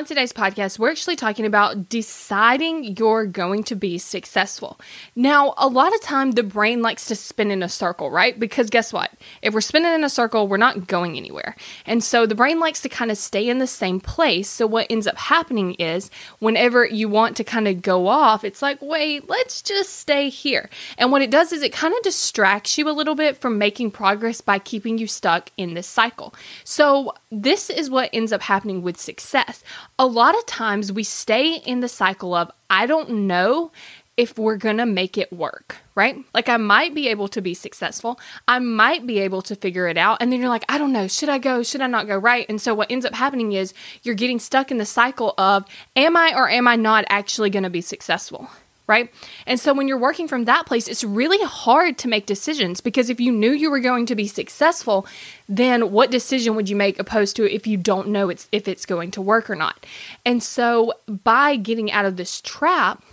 On today's podcast, we're actually talking about deciding you're going to be successful. Now, a lot of time the brain likes to spin in a circle, right? Because guess what? If we're spinning in a circle, we're not going anywhere. And so the brain likes to kind of stay in the same place. So what ends up happening is whenever you want to kind of go off, it's like, wait, let's just stay here. And what it does is it kind of distracts you a little bit from making progress by keeping you stuck in this cycle. So this is what ends up happening with success a lot of times we stay in the cycle of, I don't know if we're gonna make it work, right? Like, I might be able to be successful. I might be able to figure it out. And then you're like, I don't know, should I go? Should I not go? Right. And so, what ends up happening is you're getting stuck in the cycle of, am I or am I not actually gonna be successful? Right? And so when you're working from that place, it's really hard to make decisions because if you knew you were going to be successful, then what decision would you make opposed to if you don't know it's if it's going to work or not? And so by getting out of this trap,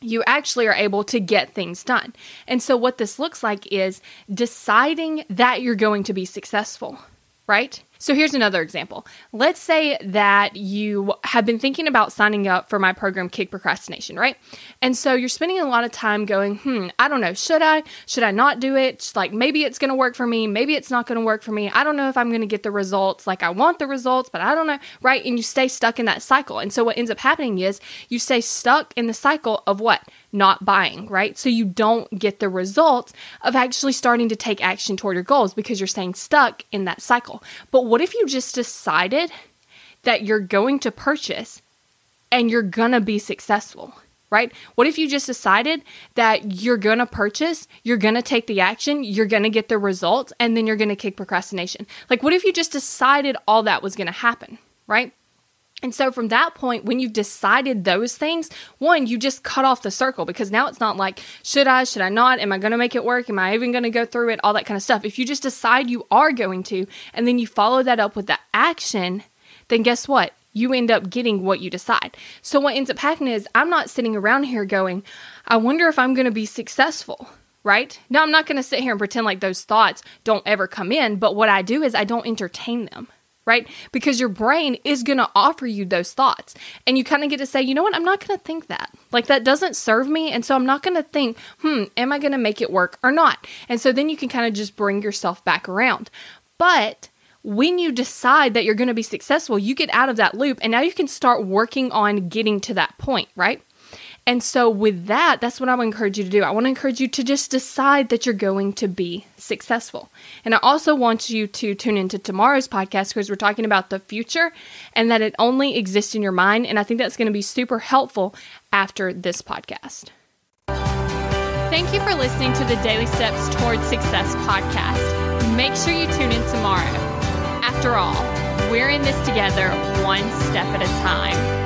you actually are able to get things done. And so what this looks like is deciding that you're going to be successful, right? So here's another example. Let's say that you have been thinking about signing up for my program, Kick Procrastination, right? And so you're spending a lot of time going, hmm, I don't know, should I? Should I not do it? Like maybe it's to work for me. Maybe it's not to work for me. I don't know if I'm to get the results. Like I want the results, but I don't know, right? And you stay stuck in that cycle. And so what ends up happening is you stay stuck in the cycle of what? not buying, right? So you don't get the results of actually starting to take action toward your goals because you're staying stuck in that cycle. But what if you just decided that you're going to purchase and you're to be successful? Right? What if you just decided that you're to purchase, you're to take the action, you're to get the results, and then you're to kick procrastination? Like, what if you just decided all that was to happen? Right? And so from that point, when you've decided those things, one, you just cut off the circle because now it's not like, should I, should I not? Am I going to make it work? Am I even going to go through it? All that kind of stuff. If you just decide you are going to, and then you follow that up with the action, then guess what? You end up getting what you decide. So what ends up happening is I'm not sitting around here going, I wonder if I'm going to be successful right? Now, I'm not going to sit here and pretend like those thoughts don't ever come in, but what I do is I don't entertain them right? Because your brain is going to offer you those thoughts. And you kind of get to say, you know what? I'm not going to think that. Like that doesn't serve me. And so I'm not going to think, hmm, am I going to make it work or not? And so then you can kind of just bring yourself back around. But when you decide that you're going to be successful, you get out of that loop and now you can start working on getting to that point, right? And so, with that, that's what I would encourage you to do. I want to encourage you to just decide that you're going to be successful. And I also want you to tune into tomorrow's podcast because we're talking about the future and that it only exists in your mind. And I think that's going to be super helpful after this podcast. Thank you for listening to the Daily Steps Towards Success podcast. Make sure you tune in tomorrow. After all, we're in this together, one step at a time.